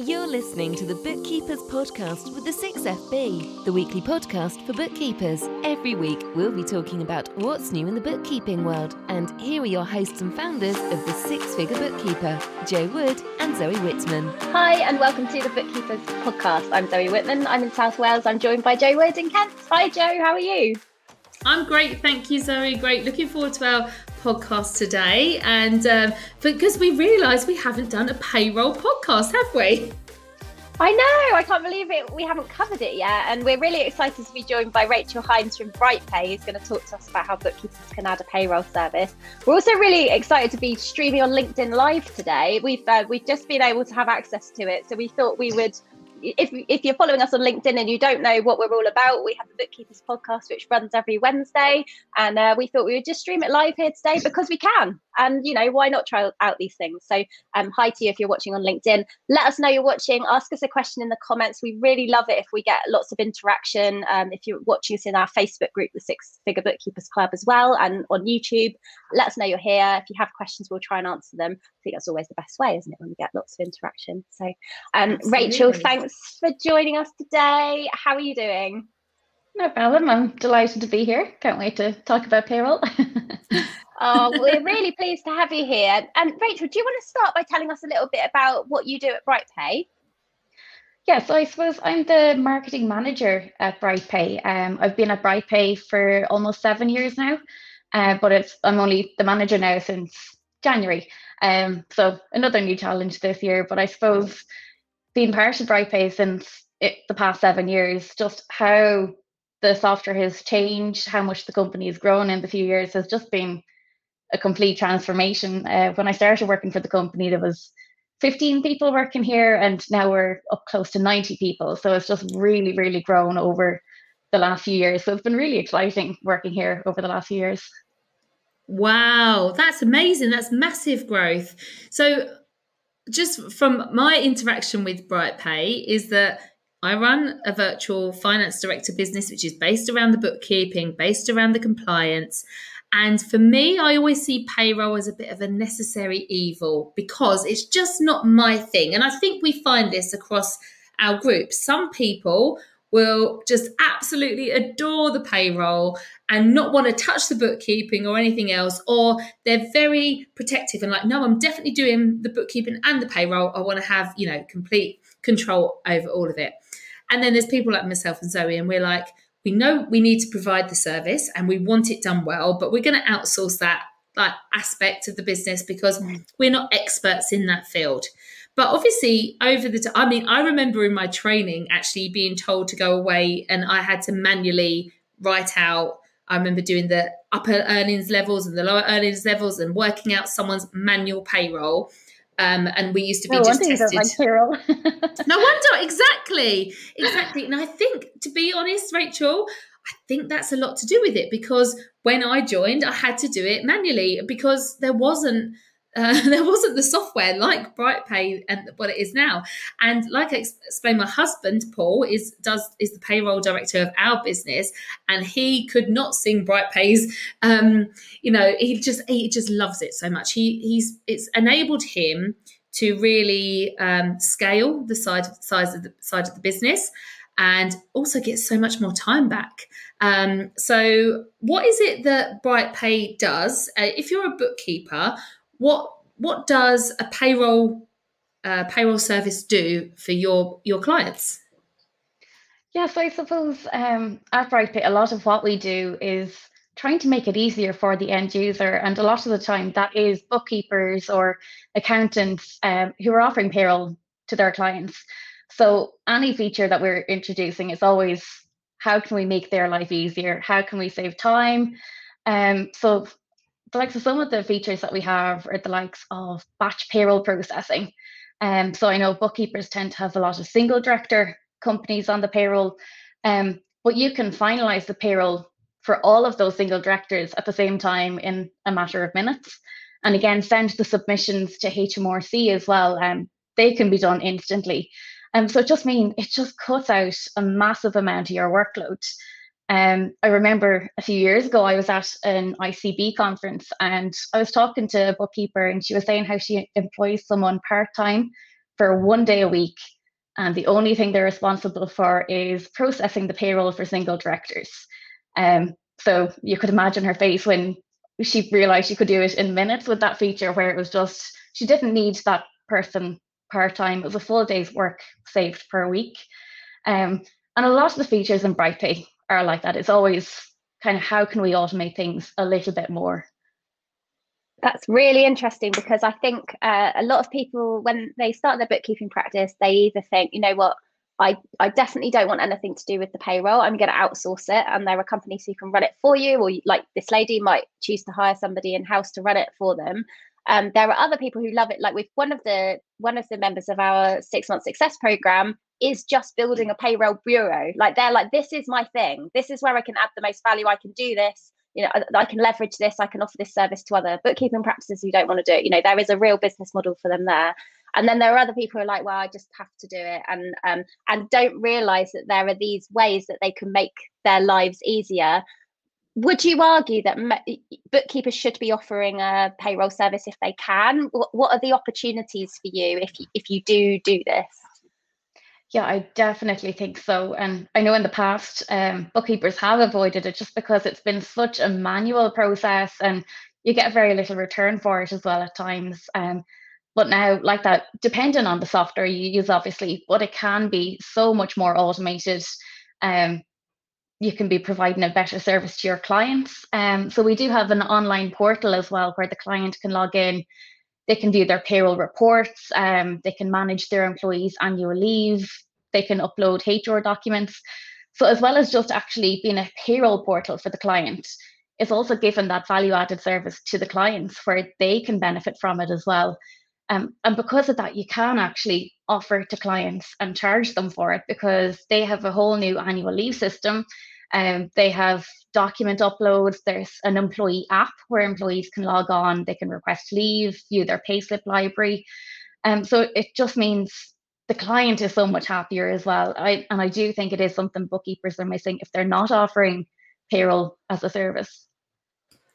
You're listening to the Bookkeepers Podcast with the 6FB, the weekly podcast for bookkeepers. Every week, we'll be talking about what's new in the bookkeeping world. And here are your hosts and founders of the Six Figure Bookkeeper, Jo Wood and Zoe Whitman. Hi, and welcome to the Bookkeepers Podcast. I'm Zoe Whitman. I'm in South Wales. I'm joined by Jo Wood in Kent. Hi, Jo. How are you? I'm great, thank you, Zoe. Great. Looking forward to our podcast today. And um, because we realised we haven't done a payroll podcast, have we? I know, I can't believe it. We haven't covered it yet. And we're really excited to be joined by Rachel Hynes from BrightPay, who's going to talk to us about how bookkeepers can add a payroll service. We're also really excited to be streaming on LinkedIn Live today. We've uh, we've just been able to have access to it, so we thought we would if, if you're following us on LinkedIn and you don't know what we're all about, we have the Bookkeepers podcast, which runs every Wednesday. And uh, we thought we would just stream it live here today because we can. And, you know, why not try out these things? So, um, hi to you if you're watching on LinkedIn. Let us know you're watching. Ask us a question in the comments. We really love it if we get lots of interaction. Um, if you're watching us in our Facebook group, the Six Figure Bookkeepers Club, as well, and on YouTube, let us know you're here. If you have questions, we'll try and answer them. I think that's always the best way, isn't it, when we get lots of interaction? So, um, Rachel, thanks thanks for joining us today. How are you doing? No problem. I'm delighted to be here. Can't wait to talk about payroll. oh, we're really pleased to have you here. And Rachel, do you want to start by telling us a little bit about what you do at BrightPay? Yeah, so I suppose I'm the marketing manager at BrightPay. Um, I've been at BrightPay for almost seven years now, uh, but it's I'm only the manager now since January. Um, so another new challenge this year. But I suppose been part of BrightPay since it, the past seven years, just how the software has changed, how much the company has grown in the few years has just been a complete transformation. Uh, when I started working for the company, there was 15 people working here, and now we're up close to 90 people. So it's just really, really grown over the last few years. So it's been really exciting working here over the last few years. Wow, that's amazing. That's massive growth. So just from my interaction with BrightPay is that I run a virtual finance director business, which is based around the bookkeeping, based around the compliance. And for me, I always see payroll as a bit of a necessary evil because it's just not my thing. And I think we find this across our group. Some people will just absolutely adore the payroll and not want to touch the bookkeeping or anything else, or they're very protective and like, no, I'm definitely doing the bookkeeping and the payroll. I want to have, you know, complete control over all of it. And then there's people like myself and Zoe, and we're like, we know we need to provide the service and we want it done well, but we're going to outsource that like aspect of the business because mm. we're not experts in that field. But obviously, over the time, I mean, I remember in my training actually being told to go away and I had to manually write out. I remember doing the upper earnings levels and the lower earnings levels and working out someone's manual payroll. Um, and we used to be no just tested. Like no wonder, exactly, exactly. And I think, to be honest, Rachel, I think that's a lot to do with it because when I joined, I had to do it manually because there wasn't uh, there wasn't the software like BrightPay and what it is now. And like I explained, my husband Paul is does is the payroll director of our business, and he could not sing BrightPay's. Um, you know, he just he just loves it so much. He he's it's enabled him to really um, scale the side size of the side of the business and also get so much more time back. Um, so, what is it that BrightPay does? Uh, if you're a bookkeeper, what what does a payroll uh, payroll service do for your your clients? Yes, I suppose um, at BrightPay, a lot of what we do is trying to make it easier for the end user, and a lot of the time that is bookkeepers or accountants um, who are offering payroll to their clients. So any feature that we're introducing is always how can we make their life easier? How can we save time? Um, so the likes of some of the features that we have are the likes of batch payroll processing. Um, so I know bookkeepers tend to have a lot of single director companies on the payroll, um, but you can finalize the payroll for all of those single directors at the same time in a matter of minutes. And again, send the submissions to HMRC as well. Um, they can be done instantly. Um, so it just means it just cuts out a massive amount of your workload. Um, I remember a few years ago, I was at an ICB conference and I was talking to a bookkeeper and she was saying how she employs someone part time for one day a week. And the only thing they're responsible for is processing the payroll for single directors. Um, so you could imagine her face when she realized she could do it in minutes with that feature, where it was just, she didn't need that person part time. It was a full day's work saved per week. Um, and a lot of the features in BrightPay are like that. It's always kind of how can we automate things a little bit more that's really interesting because I think uh, a lot of people, when they start their bookkeeping practice, they either think, you know what, I, I definitely don't want anything to do with the payroll. I'm going to outsource it. And there are companies who can run it for you, or like this lady might choose to hire somebody in house to run it for them. Um, there are other people who love it. Like with one of the one of the members of our six month success program is just building a payroll bureau. Like they're like, this is my thing. This is where I can add the most value. I can do this you know, I, I, can leverage this, I can offer this service to other bookkeeping practices who don't want to do it. You know, there is a real business model for them there. And then there are other people who are like, well, I just have to do it, and um, and don't realise that there are these ways that they can make their lives easier. Would you argue that bookkeepers should be offering a payroll service if they can? What, are the opportunities for you if you, if you do do this? Yeah, I definitely think so. And I know in the past, um, bookkeepers have avoided it just because it's been such a manual process and you get very little return for it as well at times. Um, but now, like that, depending on the software you use, obviously, but it can be so much more automated. Um, you can be providing a better service to your clients. Um, so we do have an online portal as well where the client can log in they can view their payroll reports, um, they can manage their employees' annual leave, they can upload HR documents. So, as well as just actually being a payroll portal for the client, it's also given that value added service to the clients where they can benefit from it as well. Um, and because of that, you can actually offer to clients and charge them for it because they have a whole new annual leave system. Um, they have document uploads. There's an employee app where employees can log on, they can request leave, view their payslip library. Um, so it just means the client is so much happier as well. I, and I do think it is something bookkeepers are missing if they're not offering payroll as a service.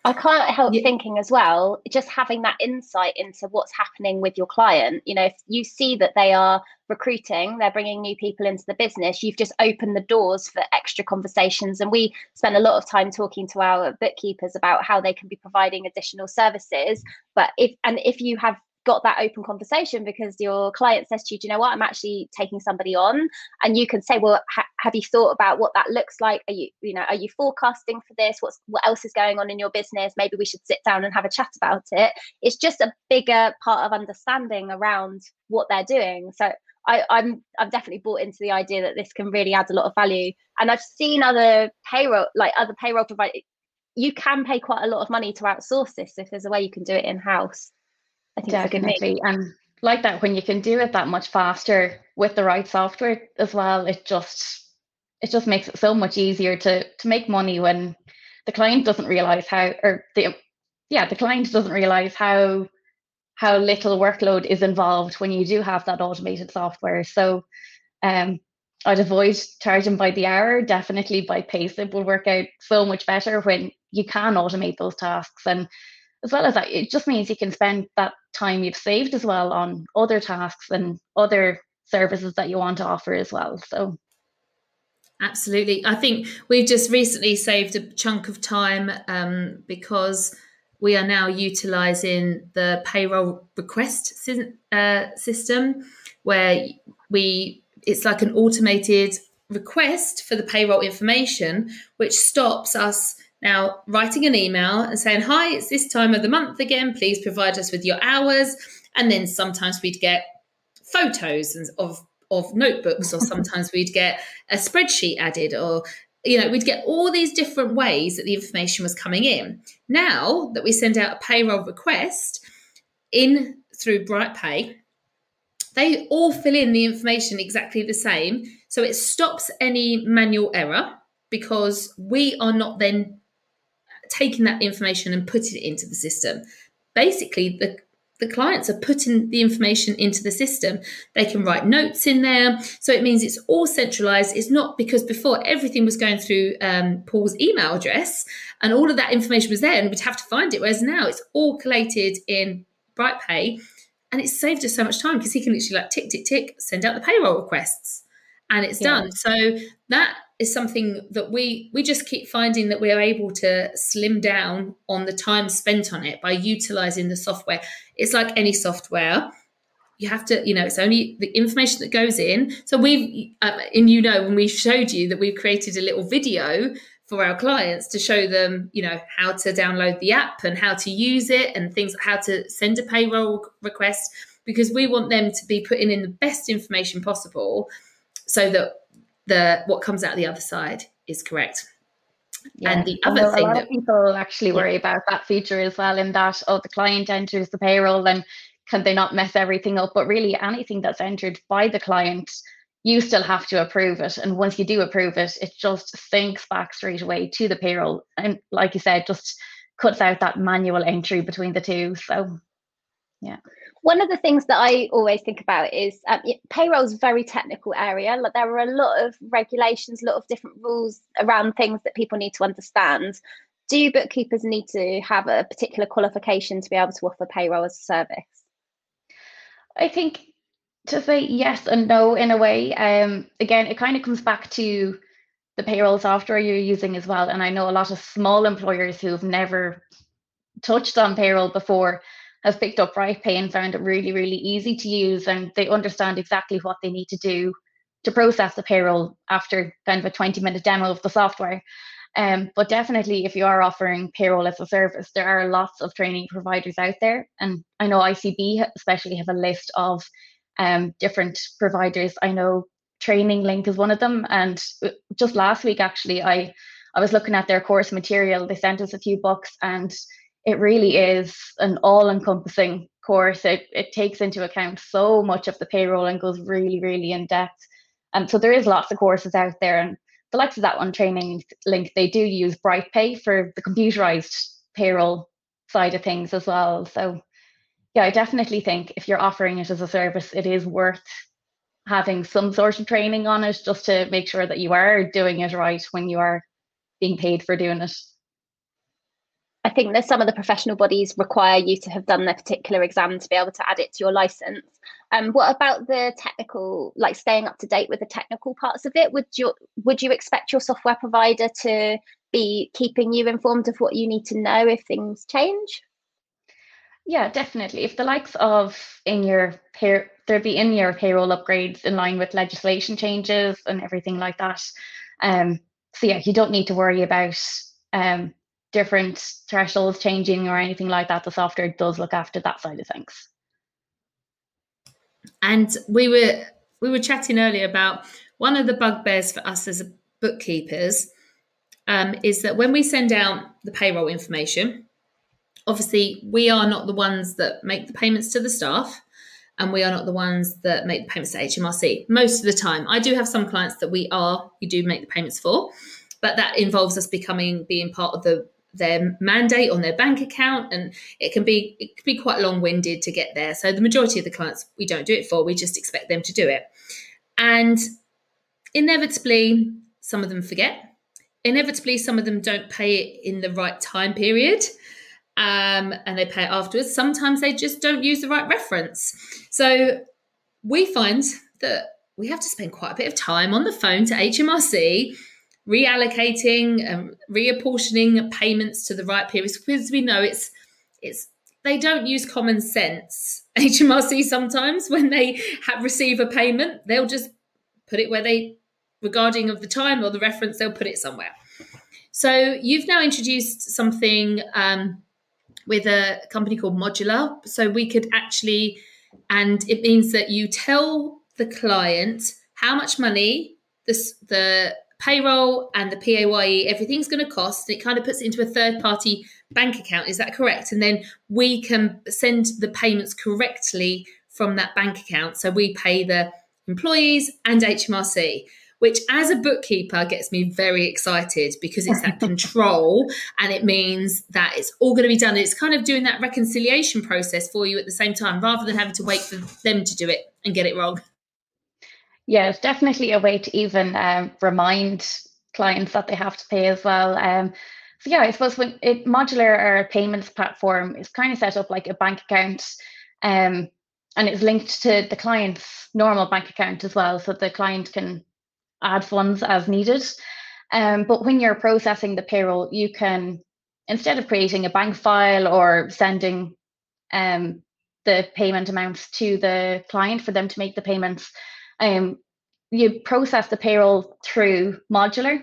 I can't help yeah. thinking as well, just having that insight into what's happening with your client. You know, if you see that they are recruiting, they're bringing new people into the business, you've just opened the doors for extra conversations. And we spend a lot of time talking to our bookkeepers about how they can be providing additional services. But if, and if you have got that open conversation because your client says to you, do you know what, I'm actually taking somebody on, and you can say, well, ha- have you thought about what that looks like? Are you, you know, are you forecasting for this? What's what else is going on in your business? Maybe we should sit down and have a chat about it. It's just a bigger part of understanding around what they're doing. So I, I'm I've definitely bought into the idea that this can really add a lot of value. And I've seen other payroll, like other payroll providers, you can pay quite a lot of money to outsource this if there's a way you can do it in house. I think definitely. And like that, when you can do it that much faster with the right software as well, it just it just makes it so much easier to to make money when the client doesn't realize how or the yeah the client doesn't realize how how little workload is involved when you do have that automated software. So um, I'd avoid charging by the hour. Definitely by pace, it will work out so much better when you can automate those tasks. And as well as that, it just means you can spend that time you've saved as well on other tasks and other services that you want to offer as well. So absolutely. I think we've just recently saved a chunk of time um, because we are now utilizing the payroll request uh, system where we it's like an automated request for the payroll information which stops us now, writing an email and saying, Hi, it's this time of the month again. Please provide us with your hours. And then sometimes we'd get photos of, of notebooks, or sometimes we'd get a spreadsheet added, or you know, we'd get all these different ways that the information was coming in. Now that we send out a payroll request in through BrightPay, they all fill in the information exactly the same. So it stops any manual error because we are not then taking that information and putting it into the system. Basically, the the clients are putting the information into the system. They can write notes in there. So it means it's all centralized. It's not because before everything was going through um, Paul's email address and all of that information was there and we'd have to find it. Whereas now it's all collated in BrightPay and it's saved us so much time because he can literally like tick tick tick send out the payroll requests and it's yeah. done so that is something that we we just keep finding that we are able to slim down on the time spent on it by utilizing the software. It's like any software. You have to you know it's only the information that goes in. So we've uh, and you know when we showed you that we've created a little video for our clients to show them you know how to download the app and how to use it and things how to send a payroll request because we want them to be putting in the best information possible so that the what comes out the other side is correct. Yeah. And the other thing a that people actually worry about that feature as well, in that oh, the client enters the payroll, then can they not mess everything up? But really, anything that's entered by the client, you still have to approve it. And once you do approve it, it just syncs back straight away to the payroll. And like you said, just cuts out that manual entry between the two. So, yeah one of the things that I always think about is um, payroll is a very technical area. Like there are a lot of regulations, a lot of different rules around things that people need to understand. Do bookkeepers need to have a particular qualification to be able to offer payroll as a service? I think to say yes and no in a way. Um, again, it kind of comes back to the payroll software you're using as well. And I know a lot of small employers who've never touched on payroll before have picked up BrightPay and found it really, really easy to use, and they understand exactly what they need to do to process the payroll after kind of a 20 minute demo of the software. Um, but definitely, if you are offering payroll as a service, there are lots of training providers out there. And I know ICB especially have a list of um, different providers. I know Training Link is one of them. And uh, just last week, actually, I, I was looking at their course material. They sent us a few books and it really is an all-encompassing course. It it takes into account so much of the payroll and goes really, really in depth. And so there is lots of courses out there, and the likes of that one training link, they do use BrightPay for the computerized payroll side of things as well. So yeah, I definitely think if you're offering it as a service, it is worth having some sort of training on it just to make sure that you are doing it right when you are being paid for doing it. I think that some of the professional bodies require you to have done their particular exam to be able to add it to your license. Um, what about the technical, like staying up to date with the technical parts of it? Would you would you expect your software provider to be keeping you informed of what you need to know if things change? Yeah, definitely. If the likes of in your pair, there be in your payroll upgrades in line with legislation changes and everything like that. Um, so yeah, you don't need to worry about um, different thresholds changing or anything like that, the software does look after that side of things. And we were we were chatting earlier about one of the bugbears for us as bookkeepers um, is that when we send out the payroll information, obviously we are not the ones that make the payments to the staff and we are not the ones that make the payments to HMRC most of the time. I do have some clients that we are, we do make the payments for, but that involves us becoming being part of the their mandate on their bank account and it can be it can be quite long-winded to get there. So the majority of the clients we don't do it for we just expect them to do it. And inevitably some of them forget. Inevitably some of them don't pay it in the right time period um, and they pay it afterwards. Sometimes they just don't use the right reference. So we find that we have to spend quite a bit of time on the phone to hmrc reallocating and reapportioning payments to the right periods because we know it's it's they don't use common sense. Hmrc sometimes when they have, receive a payment they'll just put it where they regarding of the time or the reference they'll put it somewhere. So you've now introduced something um, with a company called Modulr. So we could actually and it means that you tell the client how much money this the payroll and the PAYE, everything's going to cost. and It kind of puts it into a third party bank account. Is that correct? And then we can send the payments correctly from that bank account. So we pay the employees and HMRC, which as a bookkeeper gets me very excited because it's that control and it means that it's all going to be done. It's kind of doing that reconciliation process for you at the same time rather than having to wait for them to do it and get it wrong. Yeah, it's definitely a way to even um, remind clients that they have to pay as well. Um, so yeah, I suppose when it Modulr or payments platform is kind of set up like a bank account. Um, and it's linked to the client's normal bank account as well, so the client can add funds as needed. Um, but when you're processing the payroll, you can instead of creating a bank file or sending um, the payment amounts to the client for them to make the payments, um, you process the payroll through Modulr.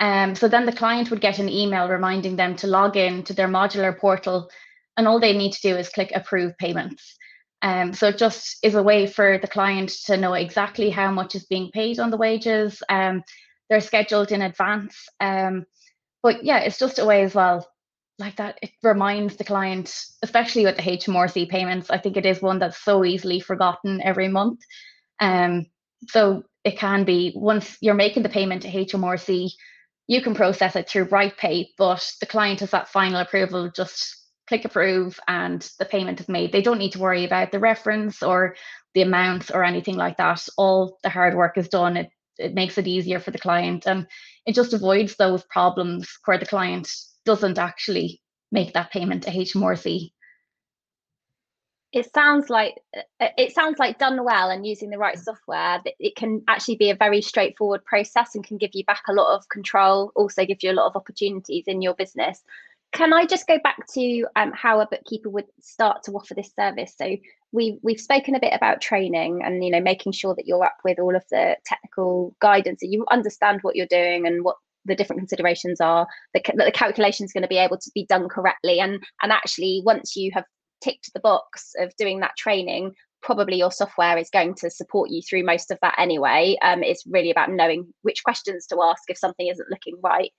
Um, so then the client would get an email reminding them to log in to their Modulr portal, and all they need to do is click approve payments. Um, so it just is a way for the client to know exactly how much is being paid on the wages. Um, they're scheduled in advance. Um, but yeah, it's just a way as well, like that. It reminds the client, especially with the HMRC payments. I think it is one that's so easily forgotten every month. Um, so it can be once you're making the payment to HMRC, you can process it through BrightPay, but the client has that final approval just click approve and the payment is made. They don't need to worry about the reference or the amounts or anything like that. All the hard work is done. It it makes it easier for the client and it just avoids those problems where the client doesn't actually make that payment to HMRC. It sounds like uh, it sounds like done well and using the right software it can actually be a very straightforward process and can give you back a lot of control also give you a lot of opportunities in your business can I just go back to um, how a bookkeeper would start to offer this service? So we've we've spoken a bit about training and you know making sure that you're up with all of the technical guidance that you understand what you're doing and what the different considerations are that the, the calculation is going to be able to be done correctly and and actually once you have ticked the box of doing that training probably your software is going to support you through most of that anyway um, it's really about knowing which questions to ask if something isn't looking right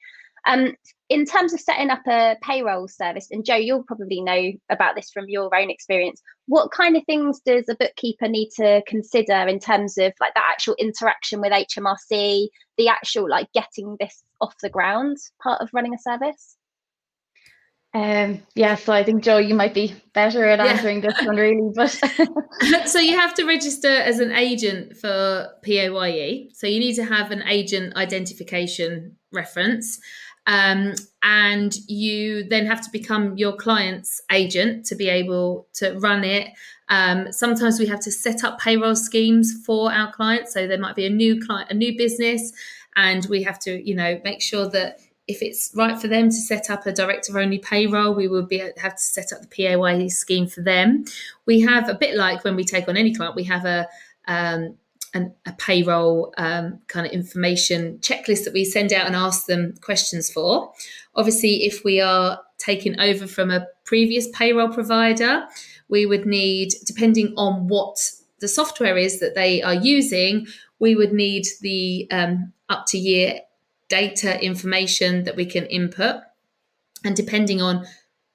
um, in terms of setting up a payroll service, and Jo, you'll probably know about this from your own experience. What kind of things does a bookkeeper need to consider in terms of like that actual interaction with HMRC, the actual like getting this off the ground part of running a service? Um, yeah, so I think Jo, you might be better at answering yeah. this one, really. But so you have to register as an agent for PAYE. So you need to have an agent identification reference. Um, and you then have to become your client's agent to be able to run it. Um, sometimes we have to set up payroll schemes for our clients. So there might be a new client, a new business, and we have to, you know, make sure that if it's right for them to set up a director only payroll, we will be have to set up the PAYE scheme for them. We have a bit like when we take on any client, we have a um, an, a payroll um, kind of information checklist that we send out and ask them questions for. Obviously, if we are taking over from a previous payroll provider, we would need, depending on what the software is that they are using, we would need the um, up to year data information that we can input. And depending on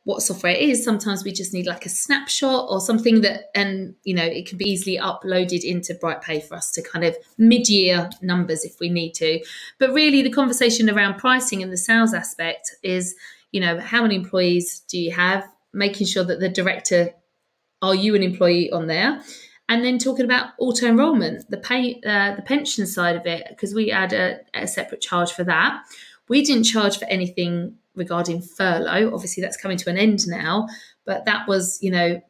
what software it is sometimes we just need like a snapshot or something that and you know it can be easily uploaded into brightpay for us to kind of mid-year numbers if we need to. But really the conversation around pricing and the sales aspect is you know how many employees do you have? Making sure that the director are you an employee on there and then talking about auto enrollment the pay uh, the pension side of it because we add a, a separate charge for that we didn't charge for anything regarding furlough. Obviously, that's coming to an end now, but that was, you know,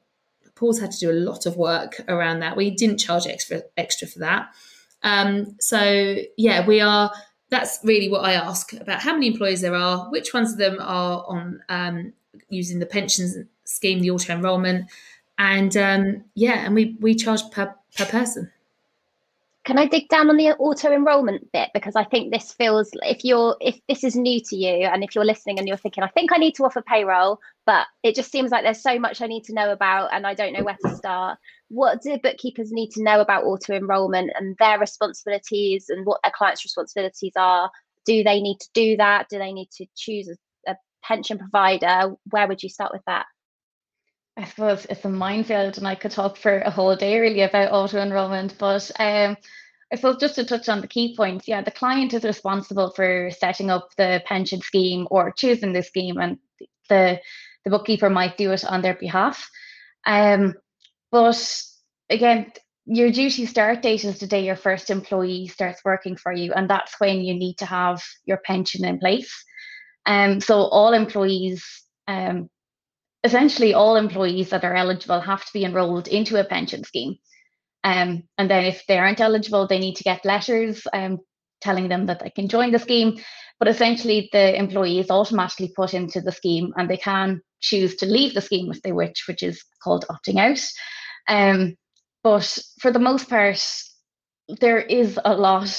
Paul's had to do a lot of work around that. We didn't charge extra extra for that. Um, so yeah, we are. That's really what I ask about how many employees there are, which ones of them are on um, using the pensions scheme, the auto enrolment, and um, yeah, and we we charge per per person. Can I dig down on the auto enrollment bit because I think this feels if you're if this is new to you and if you're listening and you're thinking I think I need to offer payroll but it just seems like there's so much I need to know about and I don't know where to start. What do bookkeepers need to know about auto enrollment and their responsibilities and what their clients' responsibilities are? Do they need to do that? Do they need to choose a, a pension provider? Where would you start with that? I suppose it's a minefield, and I could talk for a whole day really about auto enrollment. But um, I suppose just to touch on the key points, yeah, the client is responsible for setting up the pension scheme or choosing the scheme, and the the bookkeeper might do it on their behalf. Um, but again, your duty start date is the day your first employee starts working for you, and that's when you need to have your pension in place. Um, so all employees um, essentially all employees that are eligible have to be enrolled into a pension scheme. Um, and then if they aren't eligible, they need to get letters um, telling them that they can join the scheme. But essentially, the employee is automatically put into the scheme and they can choose to leave the scheme if they wish, which is called opting out. Um, but for the most part, there is a lot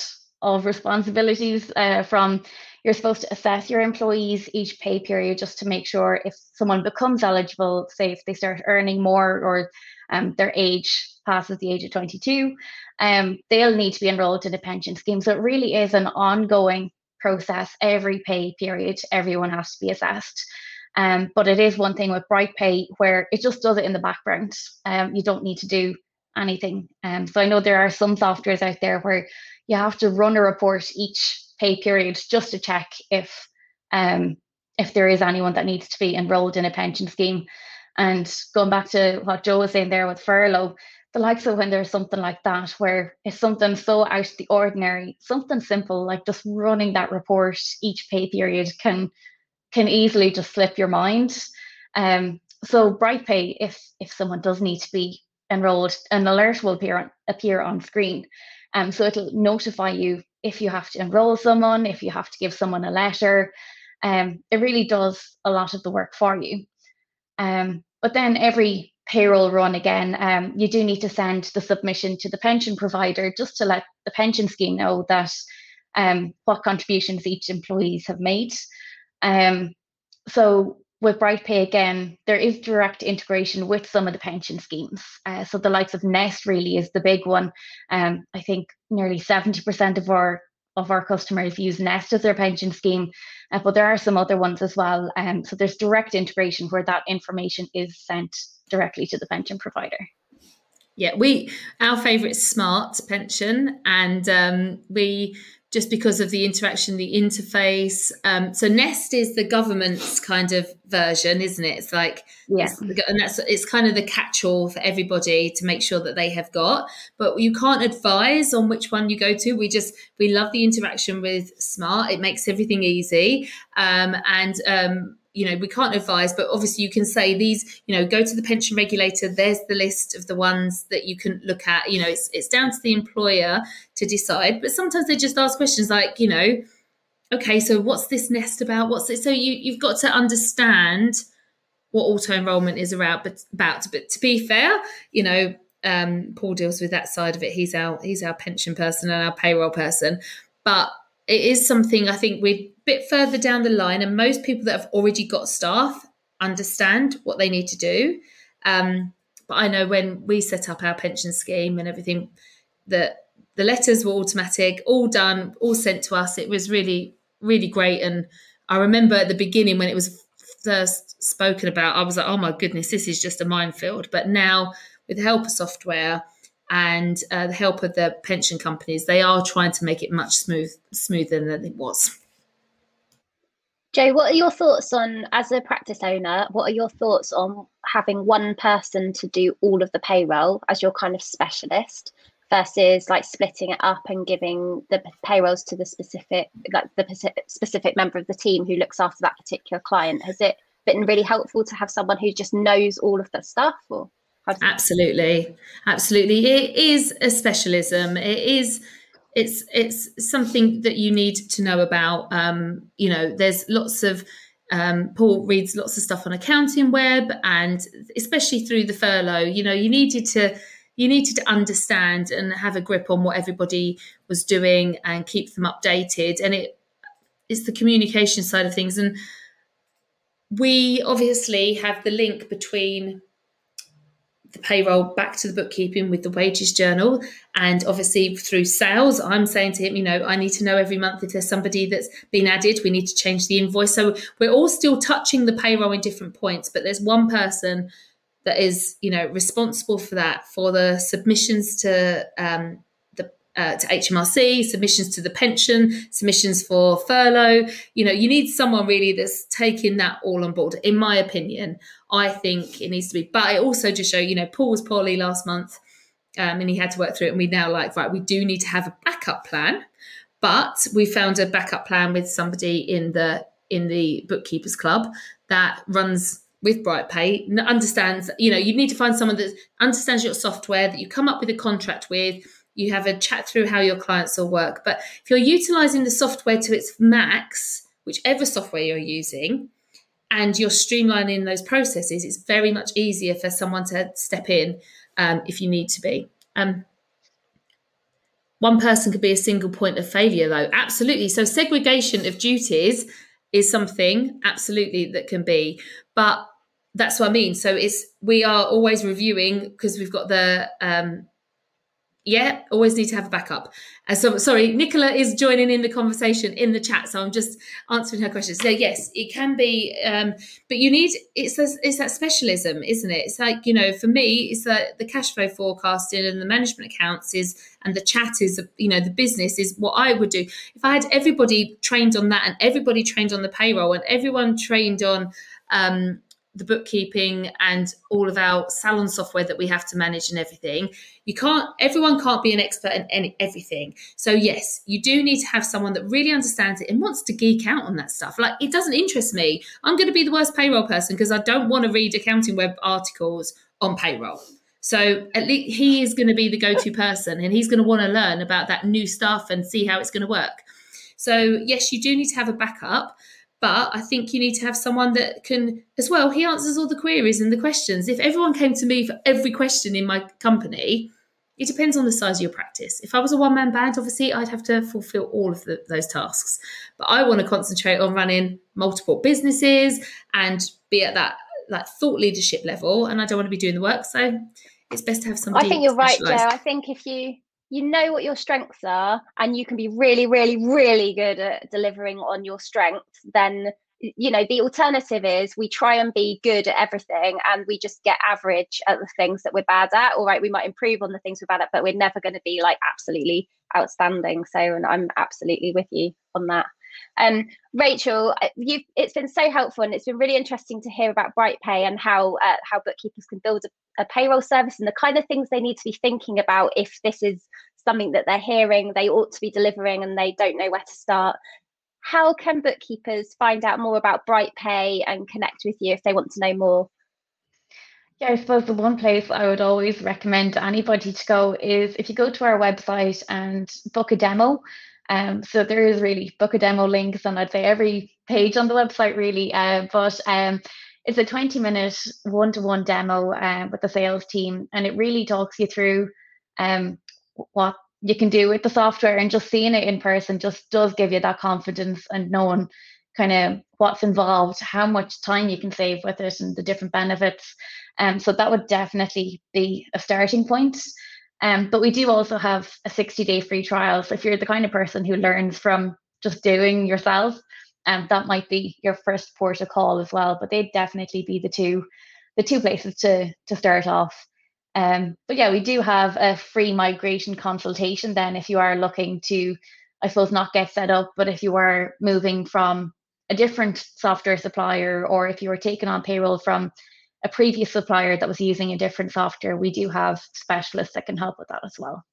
of responsibilities uh, from you're supposed to assess your employees each pay period just to make sure if someone becomes eligible, say if they start earning more or um, their age passes the age of 22, um, they'll need to be enrolled in a pension scheme. So it really is an ongoing process. Every pay period, everyone has to be assessed. Um, but it is one thing with BrightPay where it just does it in the background. Um, you don't need to do anything. Um, so I know there are some softwares out there where you have to run a report each pay period just to check if um, if there is anyone that needs to be enrolled in a pension scheme. And going back to what Jo was saying there with furlough, the likes of when there's something like that where it's something so out the ordinary, something simple like just running that report each pay period can can easily just slip your mind. Um, so BrightPay, if if someone does need to be enrolled, an alert will appear on, appear on screen. Um, so it'll notify you if you have to enroll someone, if you have to give someone a letter. Um, it really does a lot of the work for you. Um, but then every payroll run again, um, you do need to send the submission to the pension provider just to let the pension scheme know that um, what contributions each employees have made. Um, so with BrightPay again, there is direct integration with some of the pension schemes. Uh, so the likes of Nest really is the big one. Um, I think nearly 70% of our of our customers use Nest as their pension scheme, uh, but there are some other ones as well. Um, so there's direct integration where that information is sent directly to the pension provider. Yeah, we our favourite Smart Pension, and um, we just because of the interaction, the interface. Um, so Nest is the government's kind of version, isn't it? It's like, yeah, and that's it's kind of the catch-all for everybody to make sure that they have got. But you can't advise on which one you go to. We just we love the interaction with Smart. It makes everything easy, um, and um, you know we can't advise but obviously you can say these you know go to the pension regulator. There's the list of the ones that you can look at. You know it's, it's down to the employer to decide but sometimes they just ask questions like you know okay so what's this nest about? What's it? So you you've got to understand what auto enrollment is about but about. But to be fair you know um, paul deals with that side of it. He's our he's our pension person and our payroll person. But it is something I think we're a bit further down the line, and most people that have already got staff understand what they need to do. Um, but I know when we set up our pension scheme and everything, that the letters were automatic, all done, all sent to us. It was really, really great. And I remember at the beginning when it was first spoken about, I was like, oh my goodness, this is just a minefield. But now with the help of software, and uh, the help of the pension companies, they are trying to make it much smooth smoother than it was. Jo, what are your thoughts on, as a practice owner, what are your thoughts on having one person to do all of the payroll as your kind of specialist versus like splitting it up and giving the payrolls to the specific, like the specific member of the team who looks after that particular client? Has it been really helpful to have someone who just knows all of the stuff? Or? Absolutely, absolutely. It is a specialism. It is. It's it's something that you need to know about. Um, you know, there's lots of um, Paul reads lots of stuff on AccountingWEB, and especially through the furlough. You know, you needed to you needed to understand and have a grip on what everybody was doing and keep them updated. And it it is the communication side of things. And we obviously have the link between the payroll back to the bookkeeping with the wages journal. And obviously, through sales, I'm saying to him, you know, I need to know every month if there's somebody that's been added, we need to change the invoice. So we're all still touching the payroll in different points, but there's one person that is, you know, responsible for that, for the submissions to um, uh, to HMRC, submissions to the pension, submissions for furlough. You know, you need someone really that's taking that all on board. In my opinion, I think it needs to be. But it also just show, you know, Paul was poorly last month, um, and he had to work through it. And we now like right, we do need to have a backup plan. But we found a backup plan with somebody in the in the bookkeepers club that runs with BrightPay understands, you know, you need to find someone that understands your software, that you come up with a contract with, you have a chat through how your clients will work. But if you're utilizing the software to its max, whichever software you're using, and you're streamlining those processes, it's very much easier for someone to step in um, if you need to be. Um, one person could be a single point of failure, though. Absolutely. So, segregation of duties is something absolutely that can be. But that's what I mean. So it's we are always reviewing because we've got the um yeah, always need to have a backup. Uh, so sorry, Nicola is joining in the conversation in the chat, so I'm just answering her questions. So yes, it can be, um, but you need it's a, it's that specialism, isn't it? It's like you know, for me, it's that the cash flow forecasting and the management accounts is, and the chat is, you know, the business is what I would do if I had everybody trained on that and everybody trained on the payroll and everyone trained on um, the bookkeeping and all of our salon software that we have to manage and everything. You can't everyone can't be an expert in any, everything. So yes you do need to have someone that really understands it and wants to geek out on that stuff. Like it doesn't interest me. I'm going to be the worst payroll person because i don't want to read AccountingWEB articles on payroll. So at least he is going to be the go-to person and he's going to want to learn about that new stuff and see how it's going to work. So yes you do need to have a backup but I think you need to have someone that can, as well, he answers all the queries and the questions. If everyone came to me for every question in my company, it depends on the size of your practice. If I was a one man band, obviously, I'd have to fulfill all of the, those tasks. But I want to concentrate on running multiple businesses and be at that like thought leadership level. And I don't want to be doing the work. So it's best to have somebody. I think you're right, Jo. I think if you you know what your strengths are and you can be really really really good at delivering on your strengths then you know the alternative is we try and be good at everything and we just get average at the things that we're bad at. All right we might improve on the things we're bad at but we're never going to be like absolutely outstanding. So and i'm absolutely with you on that um, Rachel, uh, you it's been so helpful and it's been really interesting to hear about BrightPay and how uh, how bookkeepers can build a, a payroll service and the kind of things they need to be thinking about if this is something that they're hearing they ought to be delivering and they don't know where to start. How can bookkeepers find out more about BrightPay and connect with you if they want to know more? Yeah, I suppose the one place I would always recommend anybody to go is if you go to our website and book a demo. Um, so there is really book a demo links on I'd say every page on the website really. Uh, but um, it's a 20 minute one-to-one demo uh, with the sales team and it really talks you through um, what you can do with the software and just seeing it in person just does give you that confidence and knowing kind of what's involved, how much time you can save with it and the different benefits. Um, so that would definitely be a starting point. Um, but we do also have a 60 day free trial. So if you're the kind of person who learns from just doing yourself, um, that might be your first port of call as well. But they'd definitely be the two, the two places to to start off. Um, but yeah, we do have a free migration consultation. Then, if you are looking to, I suppose, not get set up, but if you are moving from a different software supplier, or if you are taking on payroll from a previous supplier that was using a different software, we do have specialists that can help with that as well.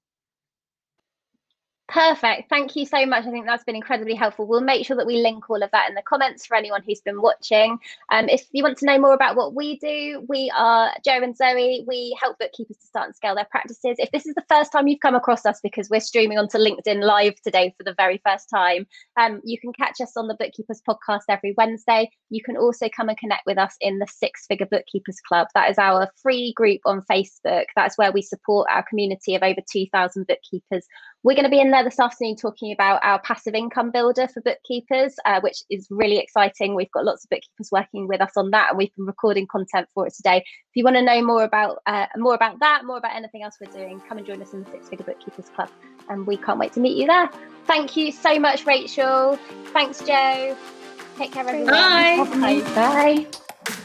Perfect. Thank you so much. I think that's been incredibly helpful. We'll make sure that we link all of that in the comments for anyone who's been watching. Um, if you want to know more about what we do, we are Jo and Zoe. We help bookkeepers to start and scale their practices. If this is the first time you've come across us because we're streaming onto LinkedIn live today for the very first time, um, you can catch us on the Bookkeepers podcast every Wednesday. You can also come and connect with us in the Six Figure Bookkeepers Club. That is our free group on Facebook. That's where we support our community of over 2,000 bookkeepers we're going to be in there this afternoon talking about our passive income builder for bookkeepers, uh, which is really exciting. We've got lots of bookkeepers working with us on that, and we've been recording content for it today. If you want to know more about uh, more about that, more about anything else we're doing, come and join us in the Six Figure Bookkeepers Club, and we can't wait to meet you there. Thank you so much, Rachel. Thanks, Jo. Take care, everyone. Bye. Bye. Bye